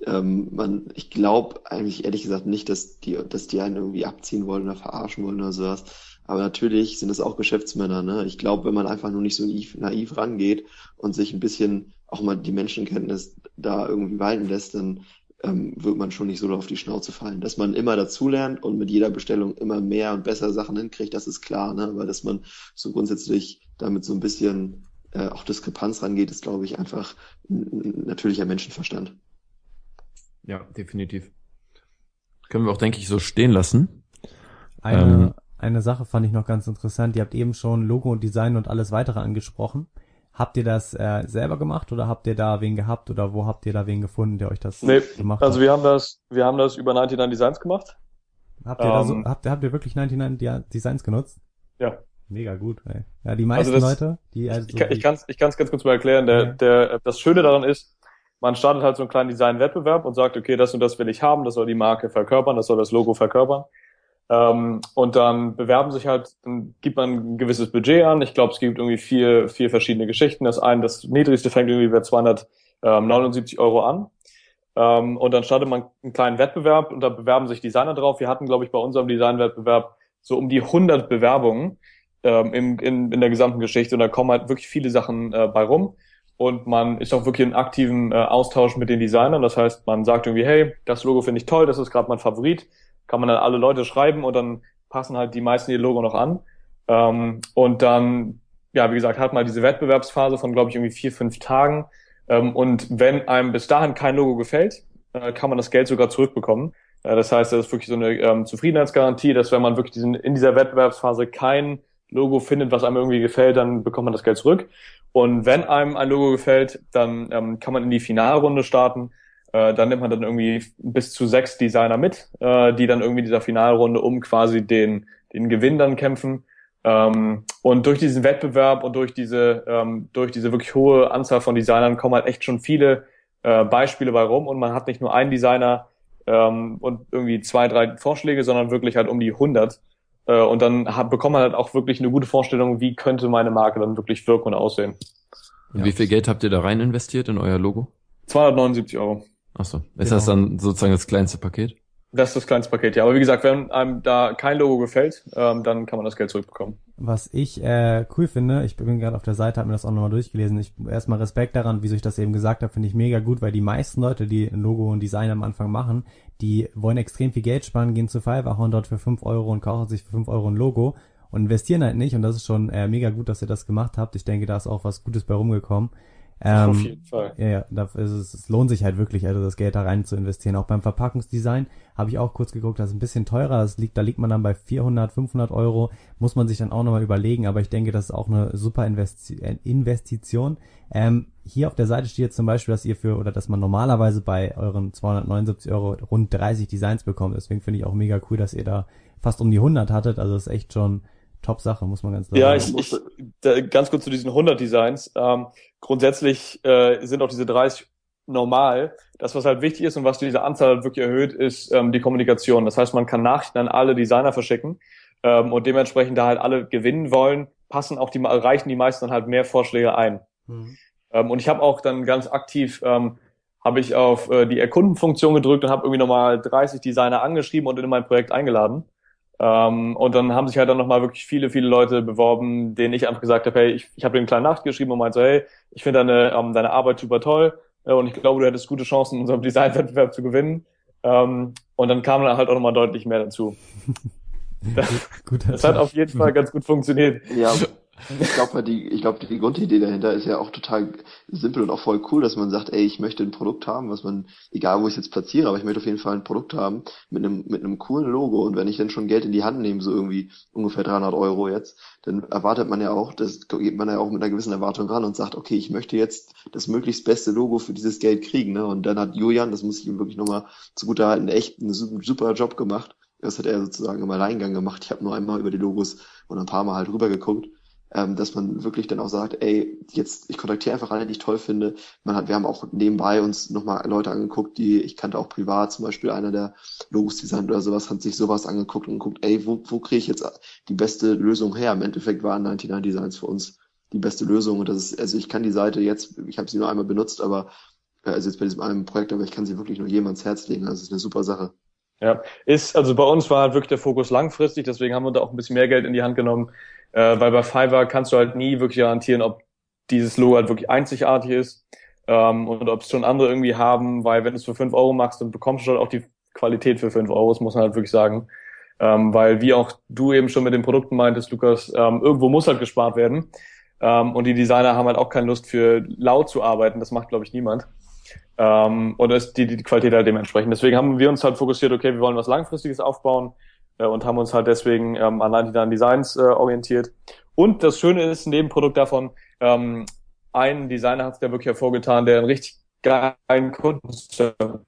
ähm, man, ich glaube eigentlich ehrlich gesagt nicht, dass die, dass die einen irgendwie abziehen wollen oder verarschen wollen oder sowas. Aber natürlich sind das auch Geschäftsmänner. Ne? Ich glaube, wenn man einfach nur nicht so naiv, naiv rangeht und sich ein bisschen auch mal die Menschenkenntnis da irgendwie walten lässt, dann ähm, wird man schon nicht so auf die Schnauze fallen. Dass man immer dazulernt und mit jeder Bestellung immer mehr und besser Sachen hinkriegt, das ist klar. Ne? Aber dass man so grundsätzlich damit so ein bisschen äh, auch Diskrepanz rangeht, ist, glaube ich, einfach ein natürlicher Menschenverstand. Ja, definitiv. Können wir auch, denke ich, so stehen lassen. Eine, ähm, eine Sache fand ich noch ganz interessant. Ihr habt eben schon Logo und Design und alles weitere angesprochen. Habt ihr das äh, selber gemacht oder habt ihr da wen gehabt oder wo habt ihr da wen gefunden, der euch das nee, gemacht also hat? Also wir haben das, wir haben das über 99 Designs gemacht. Habt ihr, um, da so, ähm, habt, habt ihr wirklich 99 Designs genutzt? Ja. Mega gut, ey. Ja, die meisten also das, Leute, die also Ich, ich kann es ich kann's ganz kurz mal erklären. Der, ja. der, das Schöne daran ist, man startet halt so einen kleinen Design-Wettbewerb und sagt, okay, das und das will ich haben, das soll die Marke verkörpern, das soll das Logo verkörpern. Ähm, und dann bewerben sich halt, dann gibt man ein gewisses Budget an. Ich glaube, es gibt irgendwie vier, vier verschiedene Geschichten. Das eine, das niedrigste fängt irgendwie bei 279 Euro an. Ähm, und dann startet man einen kleinen Wettbewerb und da bewerben sich Designer drauf. Wir hatten, glaube ich, bei unserem Designwettbewerb so um die 100 Bewerbungen ähm, in, in, in der gesamten Geschichte und da kommen halt wirklich viele Sachen äh, bei rum und man ist auch wirklich in aktiven äh, Austausch mit den Designern. Das heißt, man sagt irgendwie, hey, das Logo finde ich toll, das ist gerade mein Favorit. Kann man dann alle Leute schreiben und dann passen halt die meisten ihr Logo noch an. Ähm, und dann, ja, wie gesagt, hat man diese Wettbewerbsphase von, glaube ich, irgendwie vier, fünf Tagen. Ähm, und wenn einem bis dahin kein Logo gefällt, äh, kann man das Geld sogar zurückbekommen. Äh, das heißt, das ist wirklich so eine ähm, Zufriedenheitsgarantie, dass wenn man wirklich diesen, in dieser Wettbewerbsphase kein Logo findet, was einem irgendwie gefällt, dann bekommt man das Geld zurück. Und wenn einem ein Logo gefällt, dann ähm, kann man in die Finalrunde starten. Äh, dann nimmt man dann irgendwie bis zu sechs Designer mit, äh, die dann irgendwie dieser Finalrunde um quasi den, den Gewinn dann kämpfen. Ähm, und durch diesen Wettbewerb und durch diese, ähm, durch diese wirklich hohe Anzahl von Designern kommen halt echt schon viele äh, Beispiele bei rum und man hat nicht nur einen Designer ähm, und irgendwie zwei, drei Vorschläge, sondern wirklich halt um die 100. Äh, und dann hat, bekommt man halt auch wirklich eine gute Vorstellung, wie könnte meine Marke dann wirklich wirken und aussehen. Und ja. wie viel Geld habt ihr da rein investiert in euer Logo? 279 Euro. Achso. Ist genau. das dann sozusagen das kleinste Paket? Das ist das kleinste Paket, ja. Aber wie gesagt, wenn einem da kein Logo gefällt, ähm, dann kann man das Geld zurückbekommen. Was ich äh, cool finde, ich bin gerade auf der Seite, habe mir das auch nochmal durchgelesen. Ich erstmal Respekt daran, wieso ich das eben gesagt habe, finde ich mega gut, weil die meisten Leute, die ein Logo und Design am Anfang machen, die wollen extrem viel Geld sparen, gehen zu Fiverr, dort für 5 Euro und kaufen sich für 5 Euro ein Logo und investieren halt nicht. Und das ist schon äh, mega gut, dass ihr das gemacht habt. Ich denke, da ist auch was Gutes bei rumgekommen. Ähm, Auf jeden Fall. Ja, ja, da ist es, es lohnt sich halt wirklich, also das Geld da rein zu investieren. Auch beim Verpackungsdesign habe ich auch kurz geguckt, das ist ein bisschen teurer. Das liegt, da liegt man dann bei 400, 500 Euro. Muss man sich dann auch nochmal überlegen, aber ich denke, das ist auch eine super Investi äh, Investition. Ähm, hier auf der Seite steht jetzt zum Beispiel, dass ihr für, oder dass man normalerweise bei euren 279 Euro rund 30 Designs bekommt. Deswegen finde ich auch mega cool, dass ihr da fast um die 100 hattet. Also das ist echt schon Top-Sache, muss man ganz klar sagen. Ja, ich, ich da, ganz kurz zu diesen 100 Designs. Ähm, grundsätzlich äh, sind auch diese 30 normal. Das, was halt wichtig ist und was diese Anzahl halt wirklich erhöht, ist ähm, die Kommunikation. Das heißt, man kann Nachrichten an alle Designer verschicken ähm, und dementsprechend da halt alle gewinnen wollen, passen auch die, reichen die meisten dann halt mehr Vorschläge ein. Mhm. Ähm, und ich habe auch dann ganz aktiv ähm, habe ich auf äh, die Erkundenfunktion gedrückt und habe irgendwie nochmal 30 Designer angeschrieben und in mein Projekt eingeladen. Ähm, und dann haben sich halt dann nochmal wirklich viele, viele Leute beworben, denen ich einfach gesagt habe, hey, ich, ich habe dir eine kleine Nacht geschrieben und meinte so, hey, ich finde deine, ähm, deine Arbeit super toll äh, und ich glaube, du hättest gute Chancen, in unserem Designwettbewerb zu gewinnen. Ähm, und dann kam dann halt auch nochmal deutlich mehr dazu. Das, das hat auf jeden Fall ganz gut funktioniert. Ja, ich glaube, die, ich glaube, die Grundidee dahinter ist ja auch total simpel und auch voll cool, dass man sagt, ey, ich möchte ein Produkt haben, was man, egal wo ich es jetzt platziere, aber ich möchte auf jeden Fall ein Produkt haben mit einem, mit einem coolen Logo. Und wenn ich dann schon Geld in die Hand nehme, so irgendwie ungefähr 300 Euro jetzt, dann erwartet man ja auch, das geht man ja auch mit einer gewissen Erwartung ran und sagt, okay, ich möchte jetzt das möglichst beste Logo für dieses Geld kriegen, ne? Und dann hat Julian, das muss ich ihm wirklich nochmal zugutehalten, echt einen super Job gemacht. Das hat er sozusagen im Alleingang gemacht. Ich habe nur einmal über die Logos und ein paar Mal halt rübergeguckt ähm, dass man wirklich dann auch sagt, ey, jetzt, ich kontaktiere einfach alle, die ich toll finde. Man hat, wir haben auch nebenbei uns nochmal Leute angeguckt, die, ich kannte auch privat, zum Beispiel einer der Logos designt oder sowas, hat sich sowas angeguckt und guckt, ey, wo, wo kriege ich jetzt die beste Lösung her? Im Endeffekt waren 99 Designs für uns die beste Lösung und das ist, also ich kann die Seite jetzt, ich habe sie nur einmal benutzt, aber äh, also jetzt bei diesem einen Projekt, aber ich kann sie wirklich nur jemands Herz legen. Also es ist eine super Sache. Ja, ist, also bei uns war halt wirklich der Fokus langfristig, deswegen haben wir da auch ein bisschen mehr Geld in die Hand genommen, äh, weil bei Fiverr kannst du halt nie wirklich garantieren, ob dieses Logo halt wirklich einzigartig ist ähm, und ob es schon andere irgendwie haben, weil wenn du es für fünf Euro machst, dann bekommst du halt auch die Qualität für fünf Euro, das muss man halt wirklich sagen. Ähm, weil wie auch du eben schon mit den Produkten meintest, Lukas, ähm, irgendwo muss halt gespart werden. Ähm, und die Designer haben halt auch keine Lust für laut zu arbeiten, das macht, glaube ich, niemand. Ähm, und ist die, die Qualität halt dementsprechend. Deswegen haben wir uns halt fokussiert, okay, wir wollen was Langfristiges aufbauen äh, und haben uns halt deswegen ähm, an 99 Designs äh, orientiert. Und das Schöne ist, neben Produkt davon, ähm, ein Designer hat es ja wirklich hervorgetan, der einen richtig geilen Kundenservice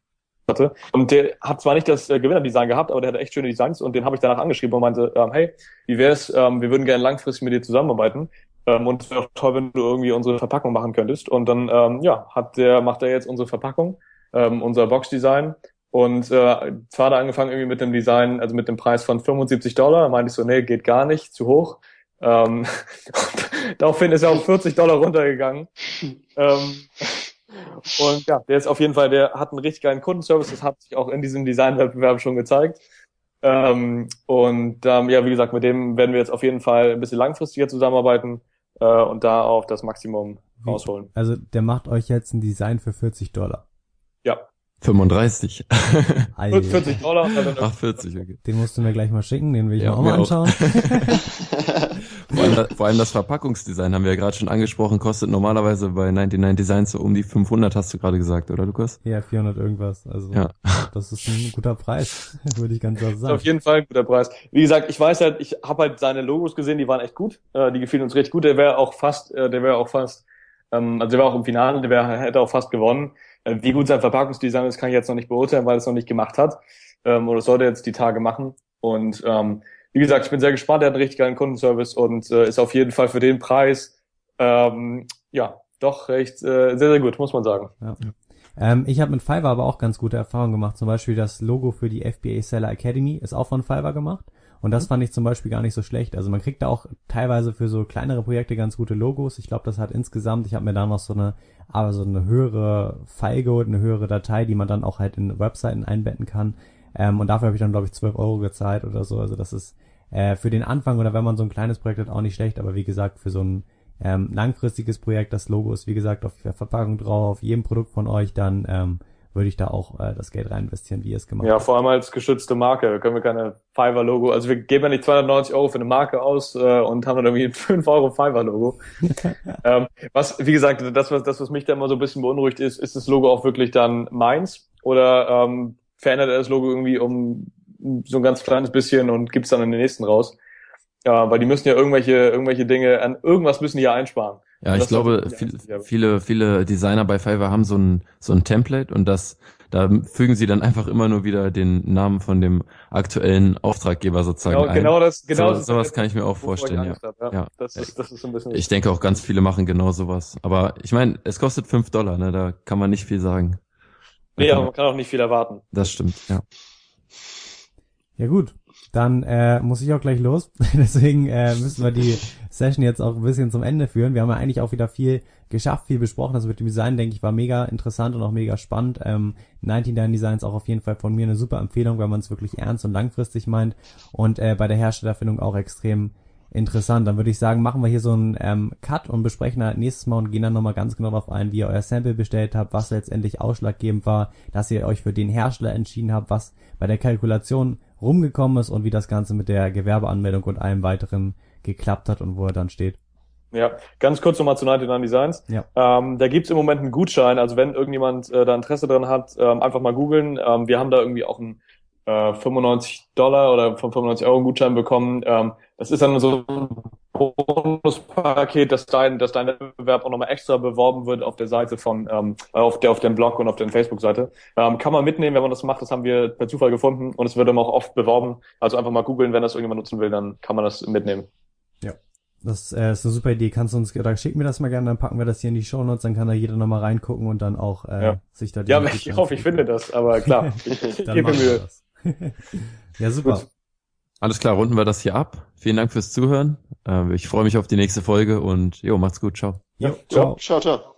hatte. Und der hat zwar nicht das äh, Gewinnerdesign gehabt, aber der hatte echt schöne Designs und den habe ich danach angeschrieben und meinte, ähm, hey, wie wär's, ähm, wir würden gerne langfristig mit dir zusammenarbeiten. Ähm, und es wäre auch toll, wenn du irgendwie unsere Verpackung machen könntest. Und dann, ähm, ja, hat der, macht er jetzt unsere Verpackung, ähm, unser Boxdesign und äh, zwar er angefangen irgendwie mit dem Design, also mit dem Preis von 75 Dollar. Da meinte ich so, nee, geht gar nicht, zu hoch. Ähm, daraufhin ist er auf 40 Dollar runtergegangen. ähm, Und ja, der ist auf jeden Fall, der hat einen richtig geilen Kundenservice. Das hat sich auch in diesem Designwettbewerb schon gezeigt. Ähm, und ähm, ja, wie gesagt, mit dem werden wir jetzt auf jeden Fall ein bisschen langfristiger zusammenarbeiten äh, und da auch das Maximum rausholen. Also der macht euch jetzt ein Design für 40 Dollar. Ja. 35. 40 Dollar. Ach, 40, okay. Den musst du mir gleich mal schicken, den will ich ja, mir auch mal anschauen. vor, allem, vor, allem, das Verpackungsdesign haben wir ja gerade schon angesprochen, kostet normalerweise bei 99 Designs so um die 500, hast du gerade gesagt, oder Lukas? Ja, 400 irgendwas. Also ja. das ist ein guter Preis, würde ich ganz klar sagen. auf jeden Fall ein guter Preis. Wie gesagt, ich weiß halt, ich habe halt seine Logos gesehen, die waren echt gut, äh, die gefielen uns richtig gut. Der wäre auch fast, äh, der wäre auch fast, ähm, also der war auch im Finale, der wär, hätte auch fast gewonnen. Äh, wie gut sein Verpackungsdesign ist, kann ich jetzt noch nicht beurteilen, weil es noch nicht gemacht hat. Ähm, oder sollte jetzt die Tage machen. Und ähm, wie gesagt, ich bin sehr gespannt. Er hat einen richtig geilen Kundenservice und äh, ist auf jeden Fall für den Preis ähm, ja doch recht äh, sehr sehr gut, muss man sagen. Ja. Ähm, ich habe mit Fiverr aber auch ganz gute Erfahrungen gemacht. Zum Beispiel das Logo für die FBA Seller Academy ist auch von Fiverr gemacht. Und das mhm. fand ich zum Beispiel gar nicht so schlecht. Also man kriegt da auch teilweise für so kleinere Projekte ganz gute Logos. Ich glaube, das hat insgesamt, ich habe mir da noch so eine, aber so eine höhere File geholt, eine höhere Datei, die man dann auch halt in Webseiten einbetten kann. Ähm, und dafür habe ich dann, glaube ich, 12 Euro gezahlt oder so. Also das ist äh, für den Anfang oder wenn man so ein kleines Projekt hat, auch nicht schlecht. Aber wie gesagt, für so ein ähm, langfristiges Projekt, das Logo ist wie gesagt auf der Verpackung drauf, auf jedem Produkt von euch, dann ähm, würde ich da auch äh, das Geld rein investieren, wie ihr es gemacht habt. Ja, vor allem als geschützte Marke. können wir keine Fiverr-Logo, also wir geben ja nicht 290 Euro für eine Marke aus äh, und haben dann irgendwie ein 5 Euro Fiverr-Logo. ähm, was, wie gesagt, das was, das, was mich da immer so ein bisschen beunruhigt ist, ist das Logo auch wirklich dann meins? Oder ähm, verändert er das Logo irgendwie um so ein ganz kleines bisschen und gibt's dann in den nächsten raus? Ja, weil die müssen ja irgendwelche, irgendwelche Dinge, an irgendwas müssen die ja einsparen. Ja, ich glaube, viel, viele, viele Designer bei Fiverr haben so ein, so ein Template und das, da fügen sie dann einfach immer nur wieder den Namen von dem aktuellen Auftraggeber sozusagen genau, ein. Genau das, genau so, sowas kann ich mir auch vorstellen, ja. Hab, ja. ja. Das ist, das ist ein bisschen ich denke auch ganz viele machen genau sowas. Aber ich meine, es kostet fünf Dollar, ne, da kann man nicht viel sagen. Nee, aber man kann auch nicht viel erwarten. Das stimmt, ja. Ja gut, dann äh, muss ich auch gleich los. Deswegen äh, müssen wir die Session jetzt auch ein bisschen zum Ende führen. Wir haben ja eigentlich auch wieder viel geschafft, viel besprochen. Das mit dem Design, denke ich, war mega interessant und auch mega spannend. Ähm, 99 Designs auch auf jeden Fall von mir eine super Empfehlung, wenn man es wirklich ernst und langfristig meint. Und äh, bei der Herstellerfindung auch extrem interessant. Dann würde ich sagen, machen wir hier so einen ähm, Cut und besprechen halt nächstes Mal und gehen dann nochmal ganz genau darauf ein, wie ihr euer Sample bestellt habt, was letztendlich ausschlaggebend war, dass ihr euch für den Hersteller entschieden habt, was bei der Kalkulation rumgekommen ist und wie das Ganze mit der Gewerbeanmeldung und allem weiteren geklappt hat und wo er dann steht. Ja, ganz kurz nochmal zu 99 Designs. Ja. Ähm, da gibt's im Moment einen Gutschein, also wenn irgendjemand äh, da Interesse dran hat, ähm, einfach mal googeln. Ähm, wir haben da irgendwie auch einen äh, 95 Dollar oder von 95 Euro Gutschein bekommen. Ähm, das ist dann so ein Bonuspaket, dass dein, dass dein Wettbewerb auch nochmal extra beworben wird auf der Seite von, ähm, auf der, auf dem Blog und auf der Facebook-Seite. Ähm, kann man mitnehmen, wenn man das macht. Das haben wir per Zufall gefunden und es wird immer auch oft beworben. Also einfach mal googeln, wenn das irgendjemand nutzen will, dann kann man das mitnehmen. Ja. Das äh, ist eine super Idee. Kannst du uns, oder schick mir das mal gerne, dann packen wir das hier in die Show Notes, dann kann da jeder nochmal reingucken und dann auch äh, ja. sich da die Ja, ich hoffe, ich finde das, aber klar, ich gebe Mühe. ja, super. Gut. Alles klar, runden wir das hier ab. Vielen Dank fürs Zuhören. Äh, ich freue mich auf die nächste Folge und jo, macht's gut. Ciao. Ja, ciao. Ciao, ciao.